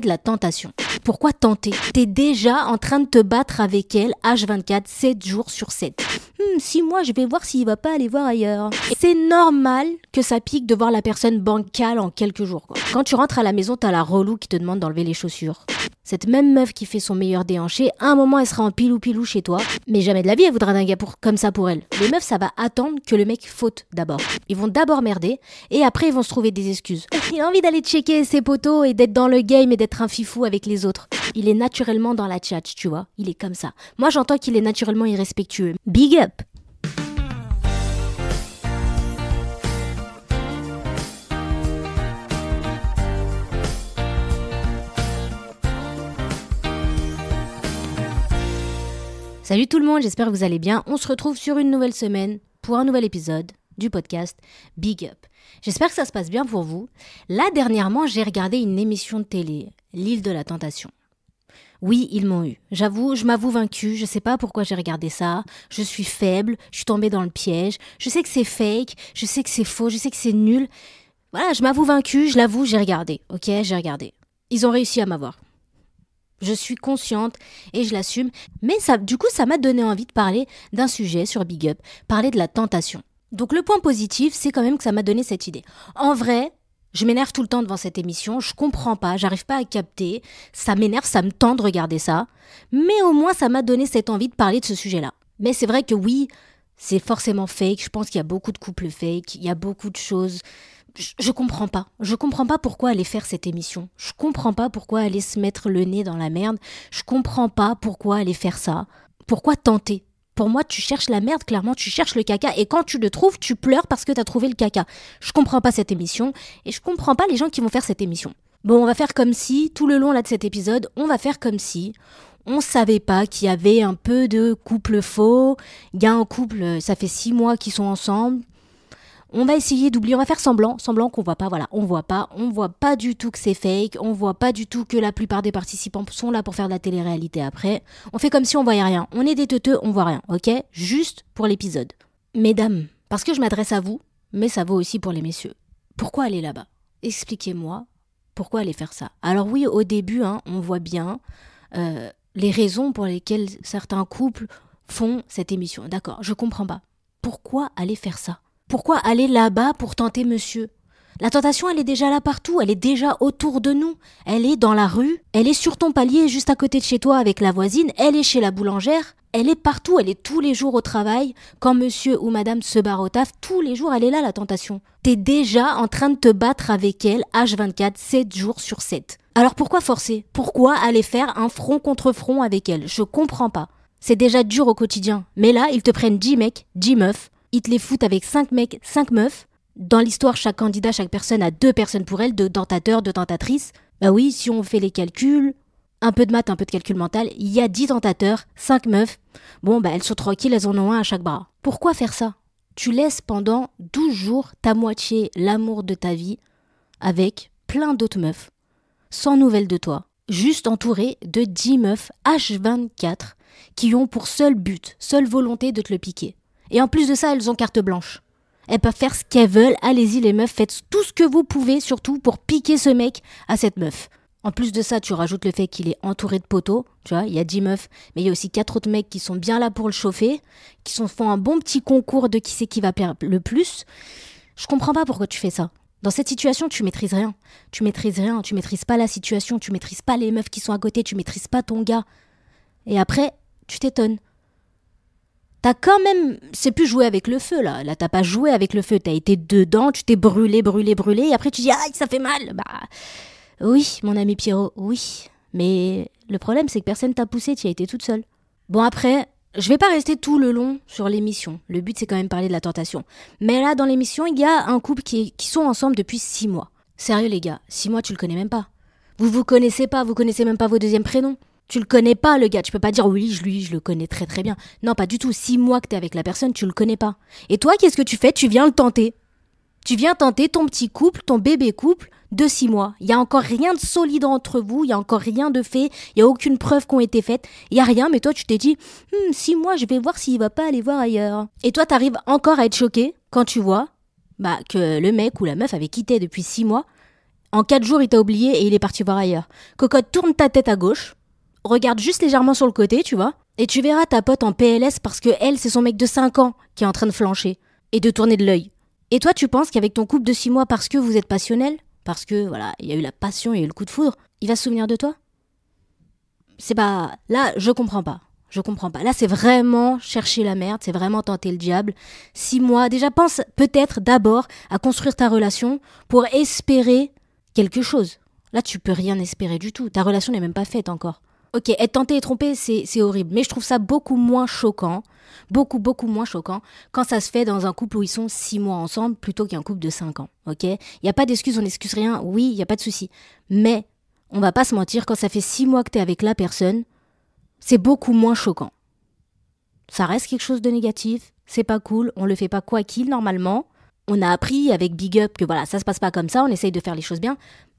de la tentation. Pourquoi tenter? T'es déjà en train de te battre avec elle H24, 7 jours sur 7. Hmm, si moi je vais voir s'il va pas aller voir ailleurs. C'est normal que ça pique de voir la personne bancale en quelques jours. Quand tu rentres à la maison, t'as la relou qui te demande d'enlever les chaussures. Cette même meuf qui fait son meilleur déhanché, un moment elle sera en pilou pilou chez toi, mais jamais de la vie elle voudra d'un gars pour, comme ça pour elle. Les meufs ça va attendre que le mec faute d'abord. Ils vont d'abord merder et après ils vont se trouver des excuses. Il a envie d'aller checker ses potos et d'être dans le game et d'être un fifou avec les autres. Il est naturellement dans la chat, tu vois. Il est comme ça. Moi j'entends qu'il est naturellement irrespectueux. Big up Salut tout le monde, j'espère que vous allez bien. On se retrouve sur une nouvelle semaine pour un nouvel épisode du podcast Big Up. J'espère que ça se passe bien pour vous. Là, dernièrement, j'ai regardé une émission de télé, L'île de la tentation. Oui, ils m'ont eu. J'avoue, je m'avoue vaincu. Je sais pas pourquoi j'ai regardé ça. Je suis faible. Je suis tombée dans le piège. Je sais que c'est fake. Je sais que c'est faux. Je sais que c'est nul. Voilà, je m'avoue vaincu. Je l'avoue, j'ai regardé. Ok, j'ai regardé. Ils ont réussi à m'avoir. Je suis consciente et je l'assume. Mais ça, du coup, ça m'a donné envie de parler d'un sujet sur Big Up, parler de la tentation. Donc le point positif, c'est quand même que ça m'a donné cette idée. En vrai, je m'énerve tout le temps devant cette émission, je comprends pas, j'arrive pas à capter, ça m'énerve, ça me tend de regarder ça, mais au moins ça m'a donné cette envie de parler de ce sujet-là. Mais c'est vrai que oui, c'est forcément fake, je pense qu'il y a beaucoup de couples fake, il y a beaucoup de choses je, comprends pas. Je comprends pas pourquoi aller faire cette émission. Je comprends pas pourquoi aller se mettre le nez dans la merde. Je comprends pas pourquoi aller faire ça. Pourquoi tenter? Pour moi, tu cherches la merde, clairement, tu cherches le caca, et quand tu le trouves, tu pleures parce que t'as trouvé le caca. Je comprends pas cette émission, et je comprends pas les gens qui vont faire cette émission. Bon, on va faire comme si, tout le long là de cet épisode, on va faire comme si on savait pas qu'il y avait un peu de couple faux. Il y a un couple, ça fait six mois qu'ils sont ensemble. On va essayer d'oublier, on va faire semblant, semblant qu'on voit pas, voilà, on voit pas, on voit pas du tout que c'est fake, on voit pas du tout que la plupart des participants sont là pour faire de la télé-réalité après. On fait comme si on voyait rien. On est des teuteux, on voit rien, ok? Juste pour l'épisode. Mesdames, parce que je m'adresse à vous, mais ça vaut aussi pour les messieurs. Pourquoi aller là-bas? Expliquez-moi pourquoi aller faire ça. Alors oui, au début, hein, on voit bien euh, les raisons pour lesquelles certains couples font cette émission. D'accord, je comprends pas. Pourquoi aller faire ça? Pourquoi aller là-bas pour tenter monsieur? La tentation, elle est déjà là partout, elle est déjà autour de nous. Elle est dans la rue, elle est sur ton palier juste à côté de chez toi avec la voisine, elle est chez la boulangère, elle est partout, elle est tous les jours au travail. Quand monsieur ou madame se barre au taf, tous les jours, elle est là la tentation. T'es déjà en train de te battre avec elle H24, 7 jours sur 7. Alors pourquoi forcer? Pourquoi aller faire un front contre front avec elle? Je comprends pas. C'est déjà dur au quotidien. Mais là, ils te prennent 10 mecs, 10 meufs, ils te les foutent avec 5 mecs, 5 meufs. Dans l'histoire, chaque candidat, chaque personne a deux personnes pour elle, deux tentateurs, deux tentatrices. Bah oui, si on fait les calculs, un peu de maths, un peu de calcul mental, il y a 10 tentateurs, 5 meufs. Bon, bah elles sont tranquilles, elles en ont un à chaque bras. Pourquoi faire ça? Tu laisses pendant 12 jours ta moitié, l'amour de ta vie, avec plein d'autres meufs, sans nouvelles de toi, juste entouré de 10 meufs H24 qui ont pour seul but, seule volonté de te le piquer. Et en plus de ça, elles ont carte blanche. Elles peuvent faire ce qu'elles veulent. Allez-y les meufs, faites tout ce que vous pouvez, surtout pour piquer ce mec à cette meuf. En plus de ça, tu rajoutes le fait qu'il est entouré de poteaux. Tu vois, il y a 10 meufs, mais il y a aussi quatre autres mecs qui sont bien là pour le chauffer, qui sont, font un bon petit concours de qui c'est qui va plaire le plus. Je comprends pas pourquoi tu fais ça. Dans cette situation, tu maîtrises rien. Tu maîtrises rien, tu maîtrises pas la situation, tu maîtrises pas les meufs qui sont à côté, tu maîtrises pas ton gars. Et après, tu t'étonnes. T'as quand même. C'est plus jouer avec le feu, là. Là, t'as pas joué avec le feu. T'as été dedans, tu t'es brûlé, brûlé, brûlé. Et après, tu dis, aïe, ça fait mal. Bah. Oui, mon ami Pierrot, oui. Mais le problème, c'est que personne t'a poussé, tu as été toute seule. Bon, après, je vais pas rester tout le long sur l'émission. Le but, c'est quand même parler de la tentation. Mais là, dans l'émission, il y a un couple qui, qui sont ensemble depuis six mois. Sérieux, les gars, six mois, tu le connais même pas. Vous vous connaissez pas, vous connaissez même pas vos deuxièmes prénoms. Tu le connais pas, le gars. Tu peux pas dire oui, je lui, je le connais très très bien. Non, pas du tout. Six mois que t'es avec la personne, tu le connais pas. Et toi, qu'est-ce que tu fais? Tu viens le tenter. Tu viens tenter ton petit couple, ton bébé couple de six mois. Il y a encore rien de solide entre vous. Il y a encore rien de fait. Il y a aucune preuve qui ont été faites. Il y a rien. Mais toi, tu t'es dit, hmm, six mois, je vais voir s'il va pas aller voir ailleurs. Et toi, t'arrives encore à être choqué quand tu vois, bah, que le mec ou la meuf avait quitté depuis six mois En quatre jours, il t'a oublié et il est parti voir ailleurs. Cocotte, tourne ta tête à gauche, regarde juste légèrement sur le côté, tu vois, et tu verras ta pote en PLS parce que elle, c'est son mec de 5 ans qui est en train de flancher et de tourner de l'œil. Et toi, tu penses qu'avec ton couple de 6 mois, parce que vous êtes passionnel, parce que voilà, il y a eu la passion, il y a eu le coup de foudre, il va se souvenir de toi? C'est pas. Là, je comprends pas. Je comprends pas. Là, c'est vraiment chercher la merde, c'est vraiment tenter le diable. Six mois, déjà pense peut-être d'abord à construire ta relation pour espérer quelque chose. Là, tu peux rien espérer du tout. Ta relation n'est même pas faite encore. Ok, être tenté et trompé, c'est horrible. Mais je trouve ça beaucoup moins choquant, beaucoup, beaucoup moins choquant quand ça se fait dans un couple où ils sont six mois ensemble plutôt qu'un couple de cinq ans. Ok? Il n'y a pas d'excuse, on n'excuse rien. Oui, il n'y a pas de souci. Mais, on va pas se mentir, quand ça fait six mois que tu es avec la personne, c'est beaucoup moins choquant. Ça reste quelque chose de négatif, c'est pas cool, on le fait pas quoi qu'il normalement. On a appris avec Big Up que voilà, ça se passe pas comme ça, on essaye de faire les choses bien.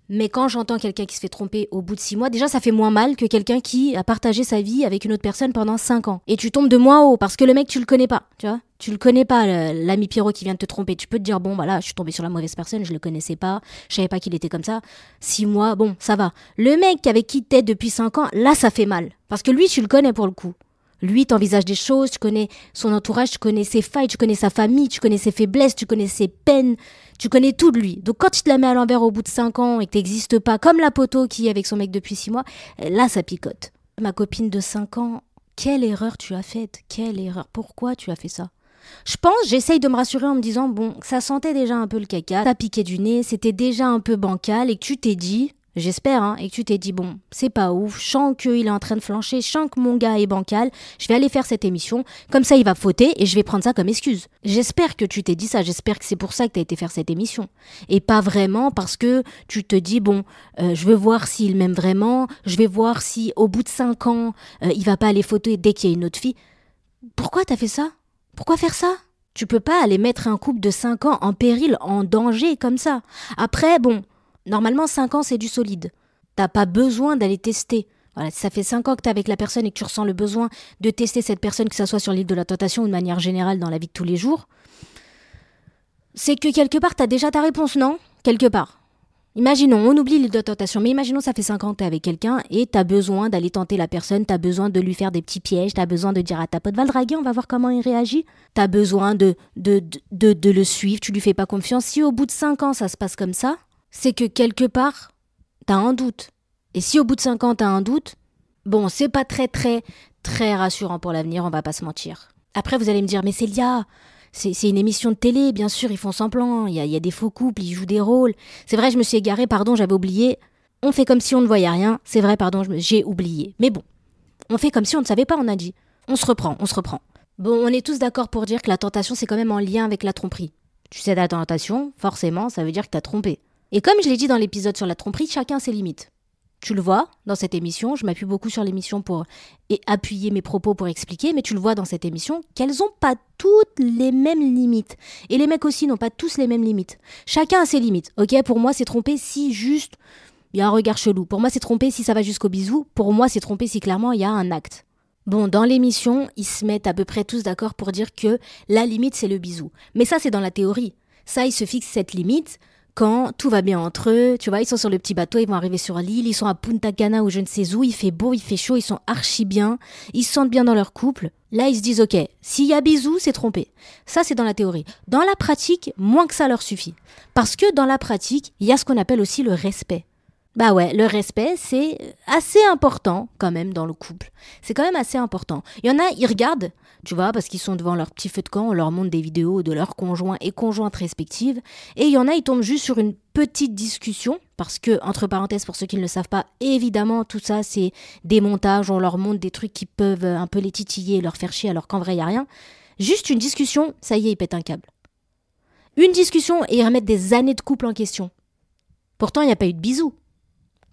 Mais quand j'entends quelqu'un qui se fait tromper au bout de six mois, déjà ça fait moins mal que quelqu'un qui a partagé sa vie avec une autre personne pendant cinq ans. Et tu tombes de moins haut parce que le mec tu le connais pas, tu vois. Tu le connais pas, l'ami Pierrot qui vient de te tromper. Tu peux te dire bon voilà, je suis tombé sur la mauvaise personne, je le connaissais pas, je savais pas qu'il était comme ça. Six mois, bon ça va. Le mec avec qui t'es depuis cinq ans, là ça fait mal parce que lui tu le connais pour le coup. Lui, t'envisages des choses, tu connais son entourage, tu connais ses failles, tu connais sa famille, tu connais ses faiblesses, tu connais ses peines, tu connais tout de lui. Donc quand tu te la mets à l'envers au bout de 5 ans et que t'existes pas, comme la poteau qui est avec son mec depuis 6 mois, là ça picote. Ma copine de 5 ans, quelle erreur tu as faite Quelle erreur Pourquoi tu as fait ça? Je pense, j'essaye de me rassurer en me disant, bon, ça sentait déjà un peu le caca, ça piquait du nez, c'était déjà un peu bancal et que tu t'es dit, J'espère, hein, et que tu t'es dit, bon, c'est pas ouf, je qu'il est en train de flancher, je que mon gars est bancal, je vais aller faire cette émission, comme ça il va fauter et je vais prendre ça comme excuse. J'espère que tu t'es dit ça, j'espère que c'est pour ça que tu été faire cette émission. Et pas vraiment parce que tu te dis, bon, euh, je veux voir s'il m'aime vraiment, je vais voir si au bout de cinq ans, euh, il va pas aller fauter dès qu'il y a une autre fille. Pourquoi t'as fait ça? Pourquoi faire ça? Tu peux pas aller mettre un couple de 5 ans en péril, en danger comme ça. Après, bon, Normalement, 5 ans, c'est du solide. T'as pas besoin d'aller tester. Voilà, ça fait 5 ans que tu es avec la personne et que tu ressens le besoin de tester cette personne, que ce soit sur l'île de la tentation ou de manière générale dans la vie de tous les jours, c'est que quelque part, tu as déjà ta réponse, non? Quelque part. Imaginons, on oublie l'île de la tentation, mais imaginons ça fait 5 ans que tu es avec quelqu'un et tu as besoin d'aller tenter la personne, tu as besoin de lui faire des petits pièges, tu as besoin de dire à ta pote, va le draguer, on va voir comment il réagit. Tu as besoin de de, de, de, le suivre, tu lui fais pas confiance. Si au bout de 5 ans ça se passe comme ça, c'est que quelque part, t'as un doute. Et si au bout de 5 ans, t'as un doute, bon, c'est pas très, très, très rassurant pour l'avenir, on va pas se mentir. Après, vous allez me dire, mais Célia, c'est une émission de télé, bien sûr, ils font semblant, il y a, y a des faux couples, ils jouent des rôles. C'est vrai, je me suis égarée, pardon, j'avais oublié. On fait comme si on ne voyait rien, c'est vrai, pardon, j'ai oublié. Mais bon, on fait comme si on ne savait pas, on a dit. On se reprend, on se reprend. Bon, on est tous d'accord pour dire que la tentation, c'est quand même en lien avec la tromperie. Tu sais, la tentation, forcément, ça veut dire que t'as trompé. Et comme je l'ai dit dans l'épisode sur la tromperie, chacun ses limites. Tu le vois dans cette émission, je m'appuie beaucoup sur l'émission pour et appuyer mes propos pour expliquer, mais tu le vois dans cette émission qu'elles n'ont pas toutes les mêmes limites. Et les mecs aussi n'ont pas tous les mêmes limites. Chacun a ses limites. Ok, pour moi c'est trompé si juste il y a un regard chelou. Pour moi c'est trompé si ça va jusqu'au bisou. Pour moi c'est trompé si clairement il y a un acte. Bon, dans l'émission, ils se mettent à peu près tous d'accord pour dire que la limite c'est le bisou. Mais ça c'est dans la théorie. Ça, ils se fixent cette limite quand tout va bien entre eux, tu vois, ils sont sur le petit bateau, ils vont arriver sur l'île, ils sont à Punta Cana ou je ne sais où, il fait beau, il fait chaud, ils sont archi bien, ils se sentent bien dans leur couple. Là, ils se disent, ok, s'il y a bisous, c'est trompé. Ça, c'est dans la théorie. Dans la pratique, moins que ça leur suffit. Parce que dans la pratique, il y a ce qu'on appelle aussi le respect. Bah ouais, le respect, c'est assez important quand même dans le couple. C'est quand même assez important. Il y en a, ils regardent, tu vois, parce qu'ils sont devant leur petit feu de camp, on leur montre des vidéos de leurs conjoints et conjointes respectives. Et il y en a, ils tombent juste sur une petite discussion, parce que, entre parenthèses, pour ceux qui ne le savent pas, évidemment, tout ça, c'est des montages, on leur montre des trucs qui peuvent un peu les titiller leur faire chier, alors qu'en vrai, il n'y a rien. Juste une discussion, ça y est, ils pètent un câble. Une discussion et ils remettent des années de couple en question. Pourtant, il n'y a pas eu de bisous.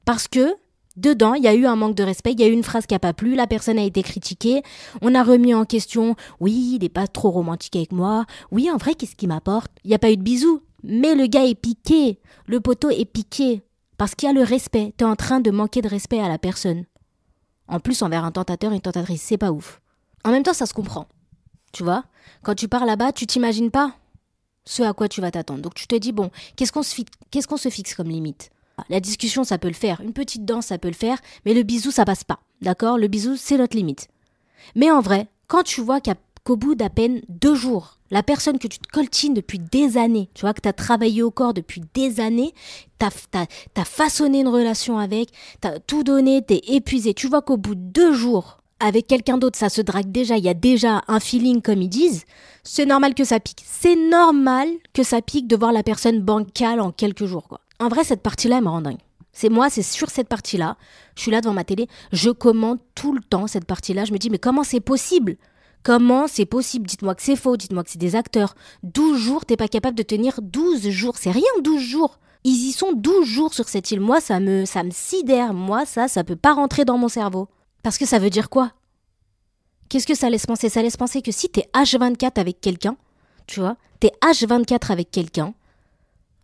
Parce que Dedans, il y a eu un manque de respect, il y a eu une phrase qui n'a pas plu, la personne a été critiquée, on a remis en question, oui, il n'est pas trop romantique avec moi, oui, en vrai, qu'est-ce qu'il m'apporte? Il n'y a pas eu de bisous, mais le gars est piqué, le poteau est piqué, parce qu'il y a le respect, tu es en train de manquer de respect à la personne. En plus, envers un tentateur et une tentatrice, c'est pas ouf. En même temps, ça se comprend. Tu vois? Quand tu pars là-bas, tu t'imagines pas ce à quoi tu vas t'attendre. Donc tu te dis, bon, qu'est-ce qu'on se fixe comme limite? La discussion, ça peut le faire. Une petite danse, ça peut le faire. Mais le bisou, ça passe pas. D'accord? Le bisou, c'est notre limite. Mais en vrai, quand tu vois qu'au bout d'à peine deux jours, la personne que tu te coltines depuis des années, tu vois, que tu as travaillé au corps depuis des années, tu as, façonné une relation avec, tu as tout donné, tu es épuisé. Tu vois qu'au bout de deux jours, avec quelqu'un d'autre, ça se drague déjà, il y a déjà un feeling comme ils disent, c'est normal que ça pique. C'est normal que ça pique de voir la personne bancale en quelques jours, quoi. En vrai, cette partie-là, elle me rend dingue. C'est moi, c'est sur cette partie-là. Je suis là devant ma télé, je commande tout le temps cette partie-là. Je me dis, mais comment c'est possible? Comment c'est possible? Dites-moi que c'est faux, dites-moi que c'est des acteurs. 12 jours, t'es pas capable de tenir 12 jours. C'est rien, 12 jours. Ils y sont 12 jours sur cette île. Moi, ça me, ça me sidère. Moi, ça, ça peut pas rentrer dans mon cerveau. Parce que ça veut dire quoi? Qu'est-ce que ça laisse penser? Ça laisse penser que si t'es H24 avec quelqu'un, tu vois, t'es H24 avec quelqu'un,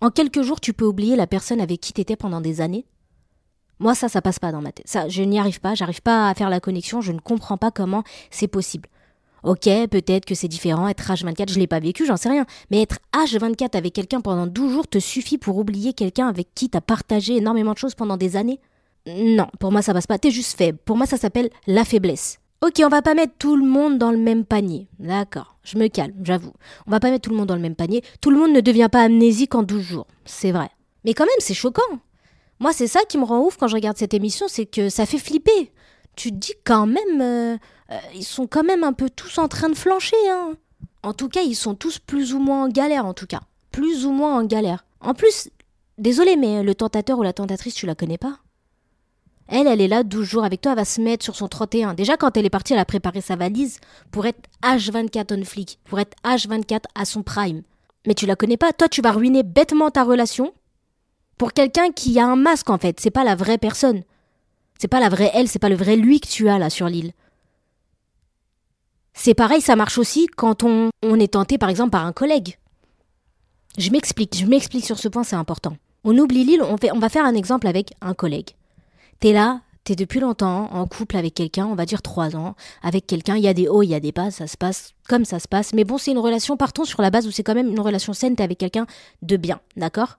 en quelques jours, tu peux oublier la personne avec qui t'étais pendant des années? Moi, ça, ça passe pas dans ma tête. Ça, je n'y arrive pas. J'arrive pas à faire la connexion. Je ne comprends pas comment c'est possible. Ok, peut-être que c'est différent. Être H24, je l'ai pas vécu, j'en sais rien. Mais être H24 avec quelqu'un pendant 12 jours te suffit pour oublier quelqu'un avec qui t'as partagé énormément de choses pendant des années? Non, pour moi, ça passe pas. T'es juste faible. Pour moi, ça s'appelle la faiblesse. Ok, on va pas mettre tout le monde dans le même panier. D'accord, je me calme, j'avoue. On va pas mettre tout le monde dans le même panier. Tout le monde ne devient pas amnésique en 12 jours, c'est vrai. Mais quand même, c'est choquant. Moi, c'est ça qui me rend ouf quand je regarde cette émission, c'est que ça fait flipper. Tu dis quand même, euh, euh, ils sont quand même un peu tous en train de flancher. Hein. En tout cas, ils sont tous plus ou moins en galère, en tout cas. Plus ou moins en galère. En plus, désolé, mais le tentateur ou la tentatrice, tu la connais pas elle, elle est là 12 jours avec toi, elle va se mettre sur son 31. Déjà, quand elle est partie, elle a préparé sa valise pour être H24 on flic, pour être H24 à son prime. Mais tu la connais pas. Toi, tu vas ruiner bêtement ta relation pour quelqu'un qui a un masque, en fait. C'est pas la vraie personne. C'est pas la vraie elle, c'est pas le vrai lui que tu as là sur l'île. C'est pareil, ça marche aussi quand on, on est tenté, par exemple, par un collègue. Je m'explique, je m'explique sur ce point, c'est important. On oublie l'île, on, on va faire un exemple avec un collègue. T'es là, t'es depuis longtemps en couple avec quelqu'un, on va dire trois ans, avec quelqu'un, il y a des hauts, il y a des bas, ça se passe comme ça se passe. Mais bon, c'est une relation, partons sur la base où c'est quand même une relation saine, t'es avec quelqu'un de bien, d'accord?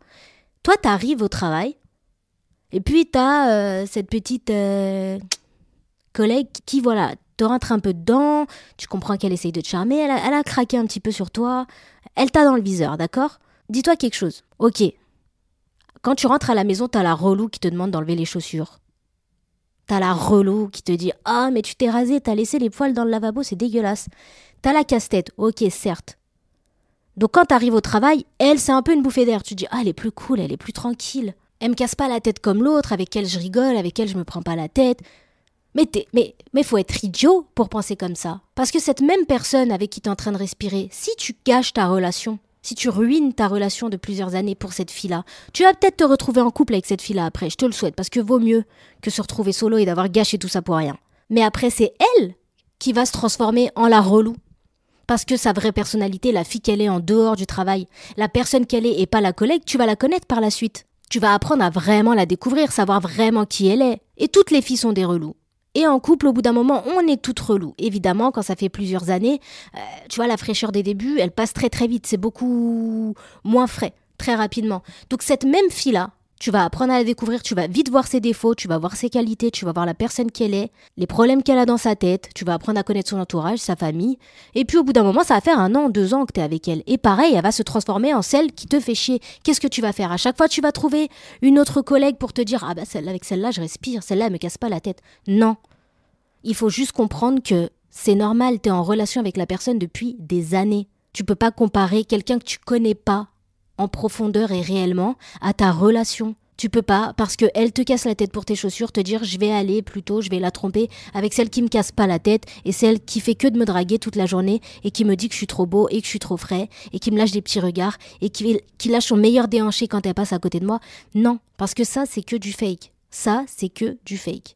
Toi, t'arrives au travail, et puis t'as euh, cette petite euh, collègue qui, voilà, te rentre un peu dedans, tu comprends qu'elle essaye de te charmer, elle a, elle a craqué un petit peu sur toi, elle t'a dans le viseur, d'accord? Dis-toi quelque chose, ok? Quand tu rentres à la maison, t'as la relou qui te demande d'enlever les chaussures T'as la relou qui te dit Ah, mais tu t'es rasé, t'as laissé les poils dans le lavabo, c'est dégueulasse. T'as la casse-tête, ok, certes. Donc quand t'arrives au travail, elle, c'est un peu une bouffée d'air. Tu dis Ah, elle est plus cool, elle est plus tranquille. Elle me casse pas la tête comme l'autre, avec elle je rigole, avec elle je me prends pas la tête. Mais, mais, mais faut être idiot pour penser comme ça. Parce que cette même personne avec qui t'es en train de respirer, si tu gâches ta relation, si tu ruines ta relation de plusieurs années pour cette fille-là, tu vas peut-être te retrouver en couple avec cette fille-là après, je te le souhaite, parce que vaut mieux que se retrouver solo et d'avoir gâché tout ça pour rien. Mais après, c'est elle qui va se transformer en la relou. Parce que sa vraie personnalité, la fille qu'elle est en dehors du travail, la personne qu'elle est et pas la collègue, tu vas la connaître par la suite. Tu vas apprendre à vraiment la découvrir, savoir vraiment qui elle est. Et toutes les filles sont des relous. Et en couple, au bout d'un moment, on est toutes relou. Évidemment, quand ça fait plusieurs années, euh, tu vois, la fraîcheur des débuts, elle passe très très vite. C'est beaucoup moins frais, très rapidement. Donc cette même fille-là, tu vas apprendre à la découvrir, tu vas vite voir ses défauts, tu vas voir ses qualités, tu vas voir la personne qu'elle est, les problèmes qu'elle a dans sa tête, tu vas apprendre à connaître son entourage, sa famille. Et puis au bout d'un moment, ça va faire un an, deux ans que tu es avec elle. Et pareil, elle va se transformer en celle qui te fait chier. Qu'est-ce que tu vas faire? À chaque fois, tu vas trouver une autre collègue pour te dire Ah bah celle avec celle-là, je respire, celle-là, elle me casse pas la tête. Non. Il faut juste comprendre que c'est normal, tu es en relation avec la personne depuis des années. Tu peux pas comparer quelqu'un que tu connais pas en profondeur et réellement à ta relation. Tu peux pas, parce qu'elle te casse la tête pour tes chaussures, te dire je vais aller plutôt, je vais la tromper avec celle qui me casse pas la tête et celle qui fait que de me draguer toute la journée et qui me dit que je suis trop beau et que je suis trop frais et qui me lâche des petits regards et qui, qui lâche son meilleur déhanché quand elle passe à côté de moi. Non, parce que ça c'est que du fake. Ça c'est que du fake.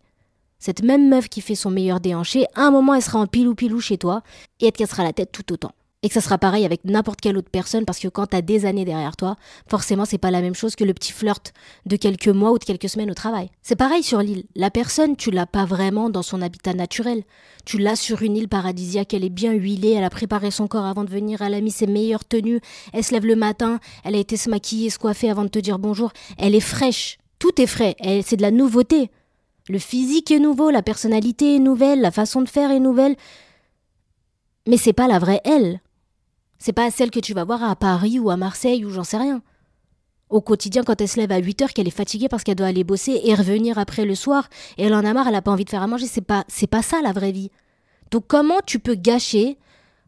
Cette même meuf qui fait son meilleur déhanché, à un moment elle sera en pilou-pilou chez toi et elle te cassera la tête tout autant. Et que ça sera pareil avec n'importe quelle autre personne parce que quand t'as des années derrière toi, forcément c'est pas la même chose que le petit flirt de quelques mois ou de quelques semaines au travail. C'est pareil sur l'île. La personne, tu l'as pas vraiment dans son habitat naturel. Tu l'as sur une île paradisiaque, elle est bien huilée, elle a préparé son corps avant de venir, elle a mis ses meilleures tenues, elle se lève le matin, elle a été se maquiller, se coiffer avant de te dire bonjour, elle est fraîche. Tout est frais, c'est de la nouveauté. Le physique est nouveau, la personnalité est nouvelle, la façon de faire est nouvelle. Mais c'est pas la vraie elle. C'est pas celle que tu vas voir à Paris ou à Marseille ou j'en sais rien. Au quotidien, quand elle se lève à 8 heures, qu'elle est fatiguée parce qu'elle doit aller bosser et revenir après le soir, et elle en a marre, elle a pas envie de faire à manger, c'est pas, c'est pas ça la vraie vie. Donc comment tu peux gâcher,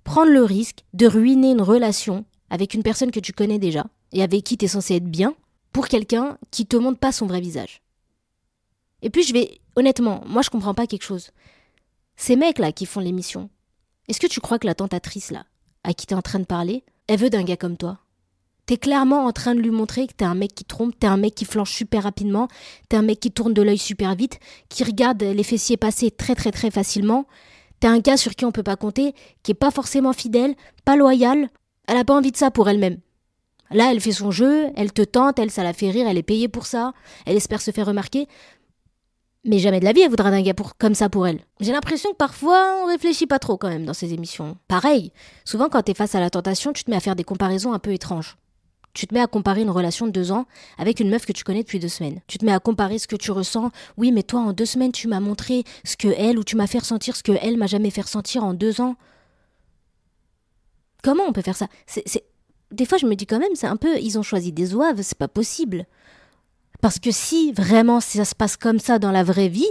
prendre le risque de ruiner une relation avec une personne que tu connais déjà et avec qui tu censé être bien pour quelqu'un qui te montre pas son vrai visage? Et puis je vais, honnêtement, moi je comprends pas quelque chose. Ces mecs là qui font l'émission, est-ce que tu crois que la tentatrice là, à qui t'es en train de parler, elle veut d'un gars comme toi T'es clairement en train de lui montrer que t'es un mec qui trompe, t'es un mec qui flanche super rapidement, t'es un mec qui tourne de l'œil super vite, qui regarde les fessiers passer très très très facilement. T'es un gars sur qui on peut pas compter, qui est pas forcément fidèle, pas loyal. Elle a pas envie de ça pour elle-même. Là, elle fait son jeu, elle te tente, elle, ça la fait rire, elle est payée pour ça, elle espère se faire remarquer. Mais jamais de la vie, elle voudra d'un gars pour, comme ça pour elle. J'ai l'impression que parfois, on réfléchit pas trop quand même dans ces émissions. Pareil, souvent quand t'es face à la tentation, tu te mets à faire des comparaisons un peu étranges. Tu te mets à comparer une relation de deux ans avec une meuf que tu connais depuis deux semaines. Tu te mets à comparer ce que tu ressens. Oui, mais toi, en deux semaines, tu m'as montré ce que elle, ou tu m'as fait ressentir ce que elle m'a jamais fait ressentir en deux ans. Comment on peut faire ça? C'est, Des fois, je me dis quand même, c'est un peu. Ils ont choisi des oeuvres, c'est pas possible. Parce que si vraiment ça se passe comme ça dans la vraie vie,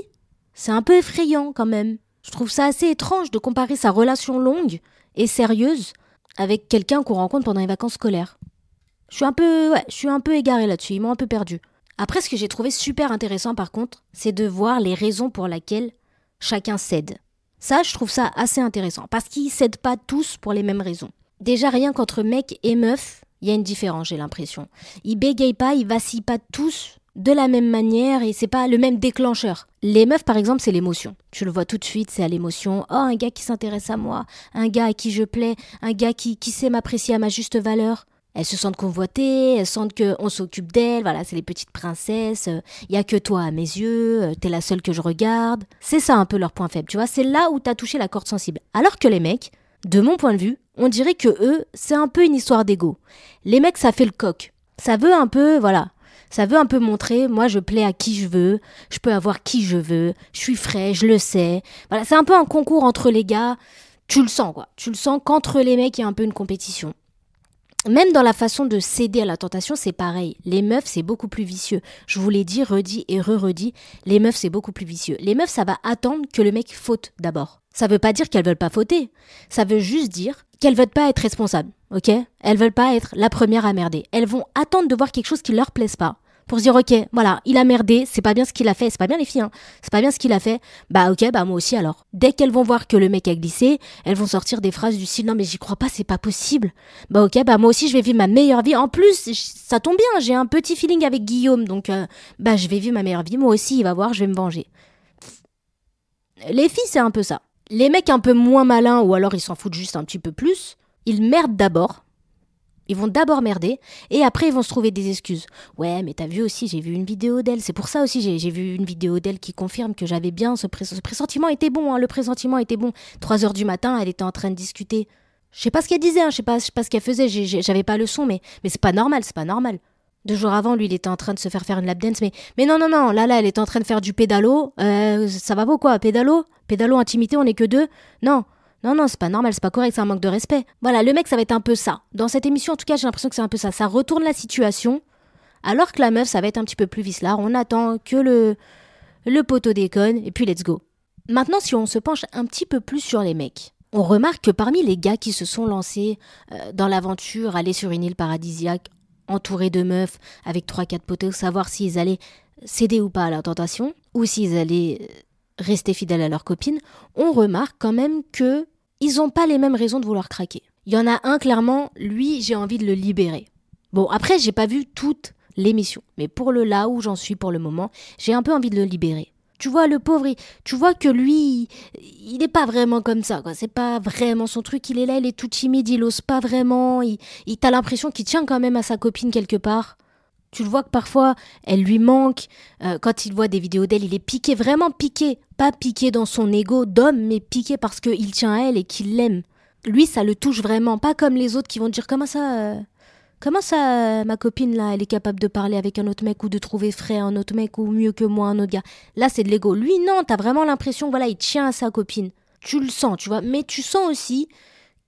c'est un peu effrayant quand même. Je trouve ça assez étrange de comparer sa relation longue et sérieuse avec quelqu'un qu'on rencontre pendant les vacances scolaires. Je suis un peu, ouais, je suis un peu égaré là-dessus. Ils m'ont un peu perdu. Après, ce que j'ai trouvé super intéressant, par contre, c'est de voir les raisons pour lesquelles chacun cède. Ça, je trouve ça assez intéressant, parce qu'ils cèdent pas tous pour les mêmes raisons. Déjà, rien qu'entre mec et meuf, il y a une différence, j'ai l'impression. Ils bégayent pas, ils vacillent pas tous de la même manière et c'est pas le même déclencheur. Les meufs, par exemple, c'est l'émotion. Tu le vois tout de suite, c'est à l'émotion. Oh, un gars qui s'intéresse à moi, un gars à qui je plais, un gars qui, qui sait m'apprécier à ma juste valeur. Elles se sentent convoitées, elles sentent qu'on s'occupe d'elles, voilà, c'est les petites princesses, il y a que toi à mes yeux, euh, t'es la seule que je regarde. C'est ça un peu leur point faible, tu vois, c'est là où t'as touché la corde sensible. Alors que les mecs, de mon point de vue, on dirait que eux, c'est un peu une histoire d'ego. Les mecs, ça fait le coq. Ça veut un peu, voilà, ça veut un peu montrer, moi je plais à qui je veux, je peux avoir qui je veux, je suis frais, je le sais. C'est un peu un concours entre les gars. Tu le sens quoi. Tu le sens qu'entre les mecs il y a un peu une compétition. Même dans la façon de céder à la tentation, c'est pareil. Les meufs, c'est beaucoup plus vicieux. Je vous l'ai dit, redit et re-redit, les meufs, c'est beaucoup plus vicieux. Les meufs, ça va attendre que le mec faute d'abord. Ça veut pas dire qu'elles veulent pas fauter. Ça veut juste dire qu'elles veulent pas être responsables, ok? Elles veulent pas être la première à merder. Elles vont attendre de voir quelque chose qui leur plaise pas pour se dire ok voilà il a merdé c'est pas bien ce qu'il a fait c'est pas bien les filles hein. c'est pas bien ce qu'il a fait. Bah ok bah moi aussi alors. Dès qu'elles vont voir que le mec a glissé elles vont sortir des phrases du style non mais j'y crois pas c'est pas possible. Bah ok bah moi aussi je vais vivre ma meilleure vie. En plus ça tombe bien j'ai un petit feeling avec Guillaume donc euh, bah je vais vivre ma meilleure vie moi aussi il va voir je vais me venger. Les filles c'est un peu ça les mecs un peu moins malins ou alors ils s'en foutent juste un petit peu plus ils merdent d'abord ils vont d'abord merder et après ils vont se trouver des excuses. Ouais, mais t'as vu aussi, j'ai vu une vidéo d'elle. C'est pour ça aussi, j'ai vu une vidéo d'elle qui confirme que j'avais bien ce, pressentiment était bon. Hein, le pressentiment était bon. 3 heures du matin, elle était en train de discuter. Je sais pas ce qu'elle disait, hein, je sais pas, pas ce qu'elle faisait. J'avais pas le son, mais mais c'est pas normal, c'est pas normal. Deux jours avant, lui, il était en train de se faire faire une lap dance, mais mais non non non, là là, elle est en train de faire du pédalo. Euh, ça va pas quoi, pédalo, pédalo intimité, on est que deux. Non. Non, non, c'est pas normal, c'est pas correct, c'est un manque de respect. Voilà, le mec, ça va être un peu ça. Dans cette émission, en tout cas, j'ai l'impression que c'est un peu ça. Ça retourne la situation, alors que la meuf, ça va être un petit peu plus vicelard. On attend que le, le poteau déconne, et puis let's go. Maintenant, si on se penche un petit peu plus sur les mecs, on remarque que parmi les gars qui se sont lancés euh, dans l'aventure, aller sur une île paradisiaque, entourés de meufs, avec trois quatre poteaux, savoir s'ils allaient céder ou pas à la tentation, ou s'ils allaient euh, rester fidèles à leur copine, on remarque quand même que ils n'ont pas les mêmes raisons de vouloir craquer. Il y en a un clairement, lui, j'ai envie de le libérer. Bon, après, j'ai pas vu toute l'émission, mais pour le là où j'en suis pour le moment, j'ai un peu envie de le libérer. Tu vois, le pauvre, tu vois que lui, il n'est pas vraiment comme ça. C'est pas vraiment son truc. Il est là, il est tout timide, il ose pas vraiment. Il, il t'as l'impression qu'il tient quand même à sa copine quelque part. Tu le vois que parfois, elle lui manque. Euh, quand il voit des vidéos d'elle, il est piqué, vraiment piqué. Pas piqué dans son ego d'homme, mais piqué parce qu'il tient à elle et qu'il l'aime. Lui, ça le touche vraiment. Pas comme les autres qui vont dire comment ça. Euh, Comment ça, ma copine là, elle est capable de parler avec un autre mec ou de trouver frais un autre mec ou mieux que moi un autre gars Là, c'est de l'ego. Lui, non, t'as vraiment l'impression, voilà, il tient à sa copine. Tu le sens, tu vois. Mais tu sens aussi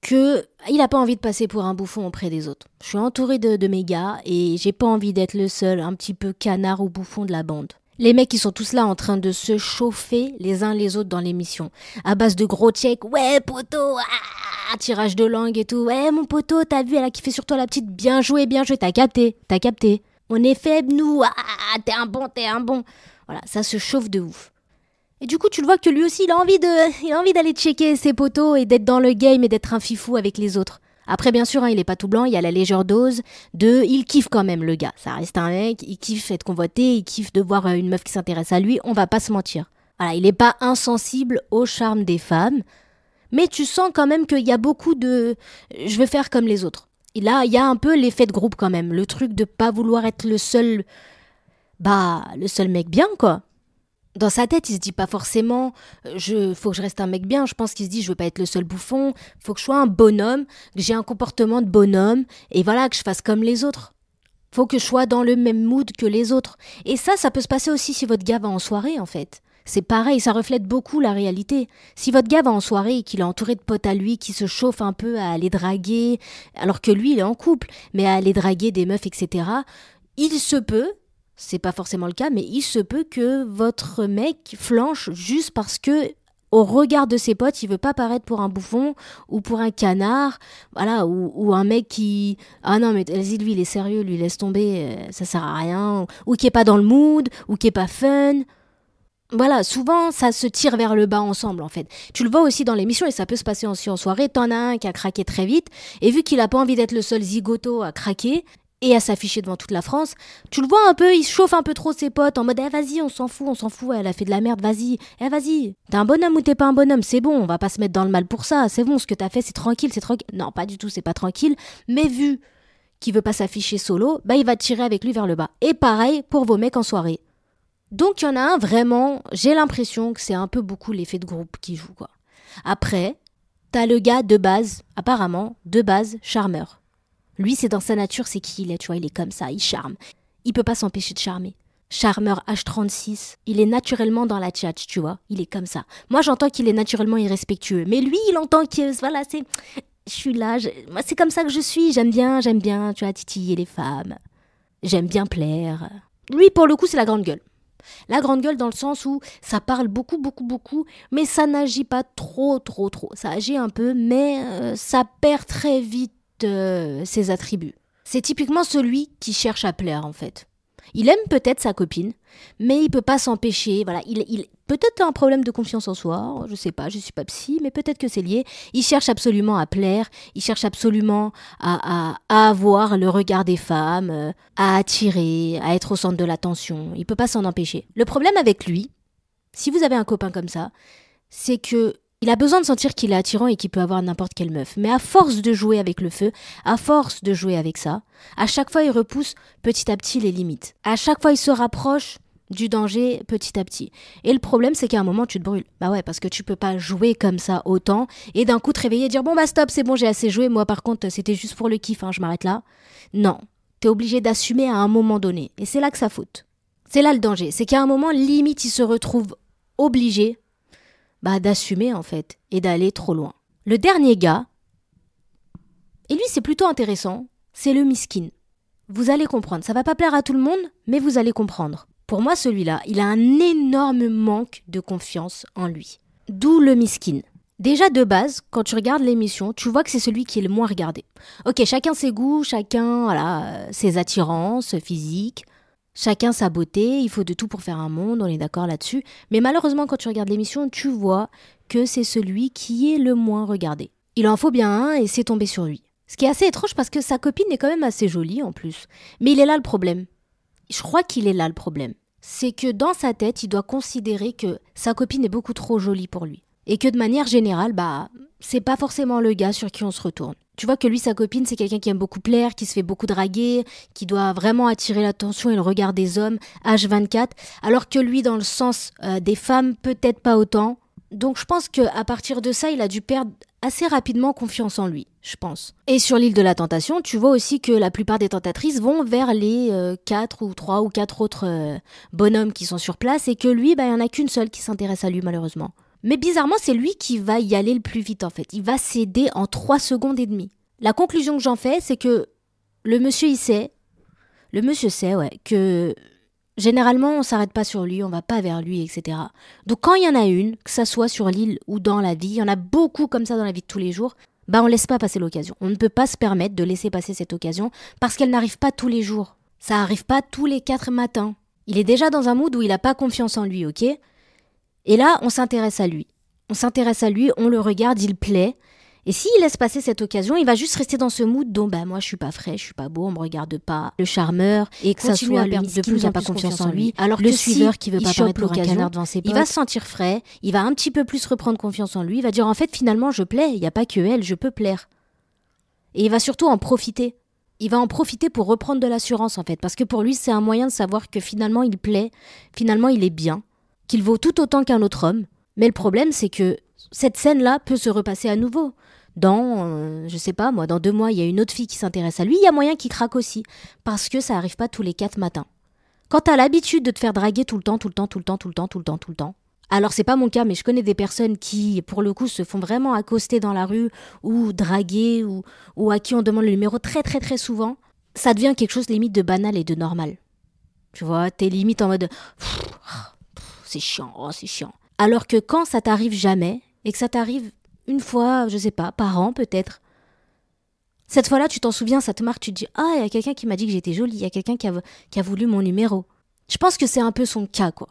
que il a pas envie de passer pour un bouffon auprès des autres. Je suis entourée de, de mes gars et j'ai pas envie d'être le seul, un petit peu canard ou bouffon de la bande. Les mecs, ils sont tous là en train de se chauffer les uns les autres dans l'émission. À base de gros checks. Ouais, poteau, ah, tirage de langue et tout. Ouais, mon poteau, t'as vu, elle a kiffé sur toi la petite. Bien joué, bien joué. T'as capté, t'as capté. On est faible, nous. Ah, t'es un bon, t'es un bon. Voilà, ça se chauffe de ouf. Et du coup, tu le vois que lui aussi, il a envie de, il a envie d'aller checker ses poteaux et d'être dans le game et d'être un fifou avec les autres. Après, bien sûr, hein, il est pas tout blanc, il y a la légère dose de. Il kiffe quand même, le gars. Ça reste un mec, il kiffe être convoité, il kiffe de voir euh, une meuf qui s'intéresse à lui, on va pas se mentir. Voilà, il n'est pas insensible au charme des femmes, mais tu sens quand même qu'il y a beaucoup de. Je veux faire comme les autres. Et là, il y a un peu l'effet de groupe quand même. Le truc de pas vouloir être le seul. Bah, le seul mec bien, quoi dans sa tête, il se dit pas forcément euh, je faut que je reste un mec bien, je pense qu'il se dit je veux pas être le seul bouffon, faut que je sois un bonhomme, que j'ai un comportement de bonhomme et voilà que je fasse comme les autres. Faut que je sois dans le même mood que les autres. Et ça ça peut se passer aussi si votre gars va en soirée en fait. C'est pareil, ça reflète beaucoup la réalité. Si votre gars va en soirée et qu'il est entouré de potes à lui qui se chauffent un peu à aller draguer, alors que lui il est en couple, mais à aller draguer des meufs, etc., il se peut c'est pas forcément le cas, mais il se peut que votre mec flanche juste parce que au regard de ses potes, il veut pas paraître pour un bouffon ou pour un canard, voilà, ou, un mec qui ah non mais vas-y lui il est sérieux, lui laisse tomber, euh, ça sert à rien, ou qui est pas dans le mood, ou qui est pas fun. Voilà, souvent ça se tire vers le bas ensemble en fait. Tu le vois aussi dans l'émission et ça peut se passer aussi en soirée. T'en as un qui a craqué très vite et vu qu'il a pas envie d'être le seul zigoto à craquer, et à s'afficher devant toute la France. Tu le vois un peu, il chauffe un peu trop ses potes en mode eh, vas-y, on s'en fout, on s'en fout, elle a fait de la merde, vas-y, eh vas-y. T'es un bonhomme ou t'es pas un bonhomme, c'est bon, on va pas se mettre dans le mal pour ça, c'est bon, ce que t'as fait c'est tranquille, c'est tranquille. Non, pas du tout, c'est pas tranquille, mais vu qu'il veut pas s'afficher solo, bah il va tirer avec lui vers le bas. Et pareil pour vos mecs en soirée. Donc il y en a un vraiment, j'ai l'impression que c'est un peu beaucoup l'effet de groupe qui joue quoi. Après, t'as le gars de base, apparemment, de base, charmeur. Lui, c'est dans sa nature, c'est qui il est, tu vois, il est comme ça, il charme. Il peut pas s'empêcher de charmer. Charmeur H36, il est naturellement dans la tchatch, tu vois, il est comme ça. Moi, j'entends qu'il est naturellement irrespectueux, mais lui, il entend que, voilà, c'est, je suis là, moi, c'est comme ça que je suis, j'aime bien, j'aime bien, tu vois, titiller les femmes. J'aime bien plaire. Lui, pour le coup, c'est la grande gueule. La grande gueule dans le sens où ça parle beaucoup, beaucoup, beaucoup, mais ça n'agit pas trop, trop, trop. Ça agit un peu, mais euh, ça perd très vite ses attributs. C'est typiquement celui qui cherche à plaire en fait. Il aime peut-être sa copine, mais il peut pas s'empêcher. Voilà, il, il peut-être un problème de confiance en soi. Je sais pas, je suis pas psy, mais peut-être que c'est lié. Il cherche absolument à plaire. Il cherche absolument à, à, avoir le regard des femmes, euh, à attirer, à être au centre de l'attention. Il peut pas s'en empêcher. Le problème avec lui, si vous avez un copain comme ça, c'est que il a besoin de sentir qu'il est attirant et qu'il peut avoir n'importe quelle meuf. Mais à force de jouer avec le feu, à force de jouer avec ça, à chaque fois il repousse petit à petit les limites. À chaque fois il se rapproche du danger petit à petit. Et le problème, c'est qu'à un moment, tu te brûles. Bah ouais, parce que tu peux pas jouer comme ça autant et d'un coup te réveiller et dire bon bah stop, c'est bon, j'ai assez joué. Moi par contre, c'était juste pour le kiff, hein, je m'arrête là. Non, t'es obligé d'assumer à un moment donné. Et c'est là que ça faute. C'est là le danger. C'est qu'à un moment, limite, il se retrouve obligé bah, d'assumer en fait et d'aller trop loin. Le dernier gars, et lui c'est plutôt intéressant, c'est le miskin. Vous allez comprendre, ça va pas plaire à tout le monde, mais vous allez comprendre. Pour moi, celui-là, il a un énorme manque de confiance en lui. D'où le miskin. Déjà de base, quand tu regardes l'émission, tu vois que c'est celui qui est le moins regardé. Ok, chacun ses goûts, chacun voilà, euh, ses attirances physiques, Chacun sa beauté, il faut de tout pour faire un monde, on est d'accord là-dessus. Mais malheureusement, quand tu regardes l'émission, tu vois que c'est celui qui est le moins regardé. Il en faut bien un et c'est tombé sur lui. Ce qui est assez étrange parce que sa copine est quand même assez jolie en plus. Mais il est là le problème. Je crois qu'il est là le problème. C'est que dans sa tête, il doit considérer que sa copine est beaucoup trop jolie pour lui. Et que de manière générale, bah, c'est pas forcément le gars sur qui on se retourne. Tu vois que lui, sa copine, c'est quelqu'un qui aime beaucoup plaire, qui se fait beaucoup draguer, qui doit vraiment attirer l'attention et le regard des hommes, H24, alors que lui, dans le sens euh, des femmes, peut-être pas autant. Donc je pense qu'à partir de ça, il a dû perdre assez rapidement confiance en lui, je pense. Et sur l'île de la tentation, tu vois aussi que la plupart des tentatrices vont vers les euh, quatre ou trois ou quatre autres euh, bonhommes qui sont sur place et que lui, bah, il n'y en a qu'une seule qui s'intéresse à lui malheureusement. Mais bizarrement, c'est lui qui va y aller le plus vite en fait. Il va céder en trois secondes et demie. La conclusion que j'en fais, c'est que le monsieur il sait, le monsieur sait, ouais, que Généralement, on s'arrête pas sur lui, on va pas vers lui, etc. Donc quand il y en a une, que ça soit sur l'île ou dans la vie, il y en a beaucoup comme ça dans la vie de tous les jours, bah on laisse pas passer l'occasion. On ne peut pas se permettre de laisser passer cette occasion parce qu'elle n'arrive pas tous les jours. Ça arrive pas tous les quatre matins. Il est déjà dans un mood où il n'a pas confiance en lui, ok? Et là, on s'intéresse à lui. On s'intéresse à lui, on le regarde, il plaît, et s'il laisse passer cette occasion, il va juste rester dans ce mood dont bah moi je suis pas frais, je suis pas beau, on me regarde pas, le charmeur et que ça soit de plus en pas confiance en lui, alors le suiveur qui veut pas paraître pour un canard devant ses potes, il va se sentir frais, il va un petit peu plus reprendre confiance en lui, il va dire en fait finalement je plais, il n'y a pas que elle, je peux plaire. Et il va surtout en profiter. Il va en profiter pour reprendre de l'assurance en fait, parce que pour lui c'est un moyen de savoir que finalement il plaît, finalement il est bien, qu'il vaut tout autant qu'un autre homme. Mais le problème c'est que cette scène-là peut se repasser à nouveau dans, euh, je sais pas moi, dans deux mois, il y a une autre fille qui s'intéresse à lui, il y a moyen qu'il craque aussi. Parce que ça arrive pas tous les quatre matins. Quand t'as l'habitude de te faire draguer tout le temps, tout le temps, tout le temps, tout le temps, tout le temps, tout le temps, alors c'est pas mon cas, mais je connais des personnes qui, pour le coup, se font vraiment accoster dans la rue ou draguer ou, ou à qui on demande le numéro très très très souvent. Ça devient quelque chose limite de banal et de normal. Tu vois, t'es limite en mode c'est chiant, oh, c'est chiant. Alors que quand ça t'arrive jamais et que ça t'arrive une fois, je sais pas, par an peut-être. Cette fois-là, tu t'en souviens, ça te marque, tu te dis Ah, il y a quelqu'un qui m'a dit que j'étais jolie, il y a quelqu'un qui a, qui a voulu mon numéro. Je pense que c'est un peu son cas, quoi.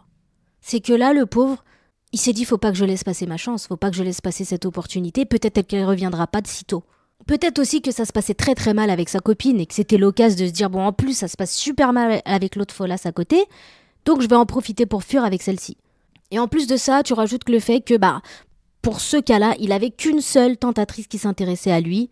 C'est que là, le pauvre, il s'est dit Faut pas que je laisse passer ma chance, faut pas que je laisse passer cette opportunité, peut-être qu'elle reviendra pas de sitôt. Peut-être aussi que ça se passait très très mal avec sa copine et que c'était l'occasion de se dire Bon, en plus, ça se passe super mal avec l'autre folasse à côté, donc je vais en profiter pour fuir avec celle-ci. Et en plus de ça, tu rajoutes le fait que, bah, pour ce cas-là, il avait qu'une seule tentatrice qui s'intéressait à lui.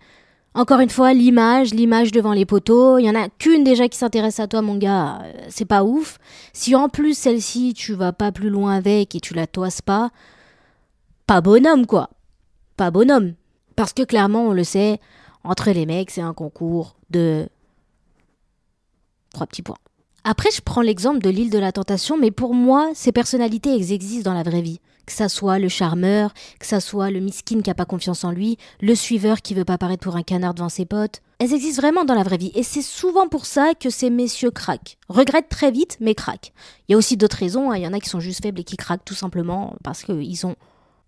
Encore une fois, l'image, l'image devant les poteaux, il y en a qu'une déjà qui s'intéresse à toi, mon gars, euh, c'est pas ouf. Si en plus celle-ci, tu vas pas plus loin avec et tu la toises pas, pas bonhomme quoi. Pas bonhomme. Parce que clairement, on le sait, entre les mecs, c'est un concours de trois petits points. Après, je prends l'exemple de l'île de la tentation, mais pour moi, ces personnalités existent dans la vraie vie que ça soit le charmeur, que ça soit le miskin qui a pas confiance en lui, le suiveur qui veut pas paraître pour un canard devant ses potes. Elles existent vraiment dans la vraie vie et c'est souvent pour ça que ces messieurs craquent. Regrettent très vite, mais craquent. Il y a aussi d'autres raisons, hein. il y en a qui sont juste faibles et qui craquent tout simplement parce qu'ils ont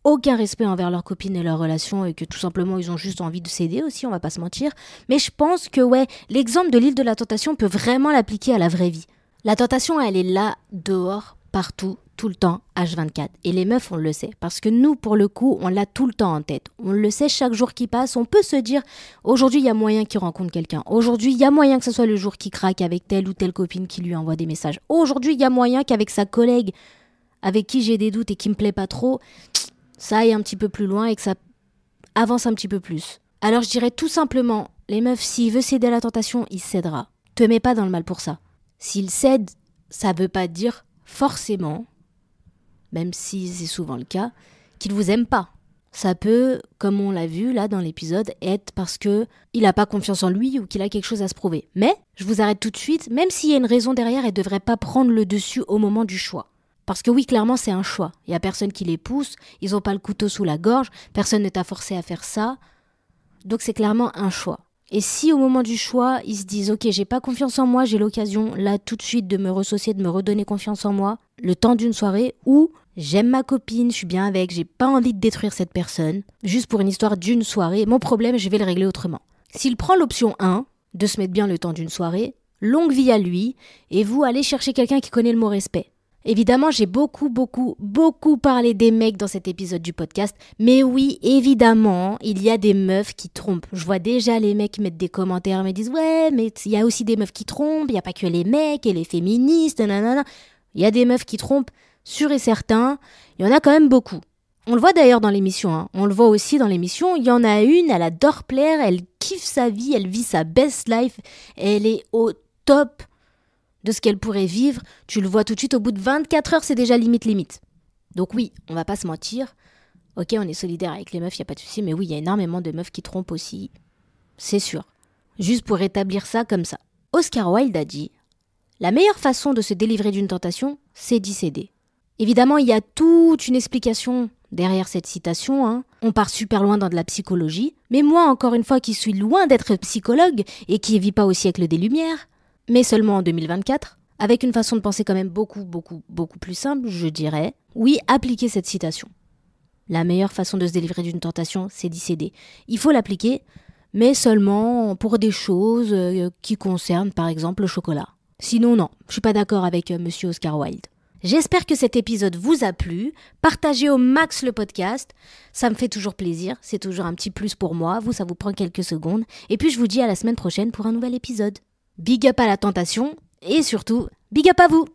aucun respect envers leurs copines et leurs relations et que tout simplement ils ont juste envie de céder aussi, on va pas se mentir. Mais je pense que ouais, l'exemple de l'île de la tentation peut vraiment l'appliquer à la vraie vie. La tentation, elle est là, dehors, partout, tout le temps, H24. Et les meufs, on le sait. Parce que nous, pour le coup, on l'a tout le temps en tête. On le sait chaque jour qui passe. On peut se dire, aujourd'hui, il y a moyen qu'il rencontre quelqu'un. Aujourd'hui, il y a moyen que ce soit le jour qui craque avec telle ou telle copine qui lui envoie des messages. Aujourd'hui, il y a moyen qu'avec sa collègue, avec qui j'ai des doutes et qui me plaît pas trop, ça aille un petit peu plus loin et que ça avance un petit peu plus. Alors je dirais tout simplement, les meufs, s'il veut céder à la tentation, il cédera. Te mets pas dans le mal pour ça. S'il cède, ça veut pas dire forcément même si c'est souvent le cas, qu'il vous aime pas. Ça peut, comme on l'a vu là dans l'épisode, être parce que il n'a pas confiance en lui ou qu'il a quelque chose à se prouver. Mais, je vous arrête tout de suite, même s'il y a une raison derrière, elle devrait pas prendre le dessus au moment du choix. Parce que oui, clairement, c'est un choix. Il y a personne qui les pousse, ils n'ont pas le couteau sous la gorge, personne ne t'a forcé à faire ça. Donc c'est clairement un choix. Et si au moment du choix, ils se disent OK, j'ai pas confiance en moi, j'ai l'occasion là tout de suite de me ressocier, de me redonner confiance en moi, le temps d'une soirée, ou j'aime ma copine, je suis bien avec, j'ai pas envie de détruire cette personne, juste pour une histoire d'une soirée, mon problème, je vais le régler autrement. S'il prend l'option 1, de se mettre bien le temps d'une soirée, longue vie à lui, et vous allez chercher quelqu'un qui connaît le mot respect. Évidemment, j'ai beaucoup, beaucoup, beaucoup parlé des mecs dans cet épisode du podcast. Mais oui, évidemment, il y a des meufs qui trompent. Je vois déjà les mecs mettre des commentaires, me disent Ouais, mais il y a aussi des meufs qui trompent, il n'y a pas que les mecs et les féministes, nanana. Il y a des meufs qui trompent, sûr et certain. Il y en a quand même beaucoup. On le voit d'ailleurs dans l'émission, hein. on le voit aussi dans l'émission. Il y en a une, elle adore plaire, elle kiffe sa vie, elle vit sa best life, elle est au top de ce qu'elle pourrait vivre, tu le vois tout de suite, au bout de 24 heures, c'est déjà limite limite. Donc oui, on va pas se mentir, Ok, on est solidaire avec les meufs, y a pas de souci, mais oui, il y a énormément de meufs qui trompent aussi. C'est sûr. Juste pour rétablir ça comme ça. Oscar Wilde a dit La meilleure façon de se délivrer d'une tentation, c'est d'y céder. Évidemment, il y a toute une explication derrière cette citation. Hein. On part super loin dans de la psychologie, mais moi, encore une fois, qui suis loin d'être psychologue et qui ne vis pas au siècle des Lumières, mais seulement en 2024, avec une façon de penser quand même beaucoup, beaucoup, beaucoup plus simple, je dirais, oui, appliquer cette citation. La meilleure façon de se délivrer d'une tentation, c'est d'y céder. Il faut l'appliquer, mais seulement pour des choses euh, qui concernent par exemple le chocolat. Sinon, non, je suis pas d'accord avec euh, monsieur Oscar Wilde. J'espère que cet épisode vous a plu. Partagez au max le podcast. Ça me fait toujours plaisir. C'est toujours un petit plus pour moi. Vous, ça vous prend quelques secondes. Et puis, je vous dis à la semaine prochaine pour un nouvel épisode. Big up à la tentation. Et surtout, big up à vous!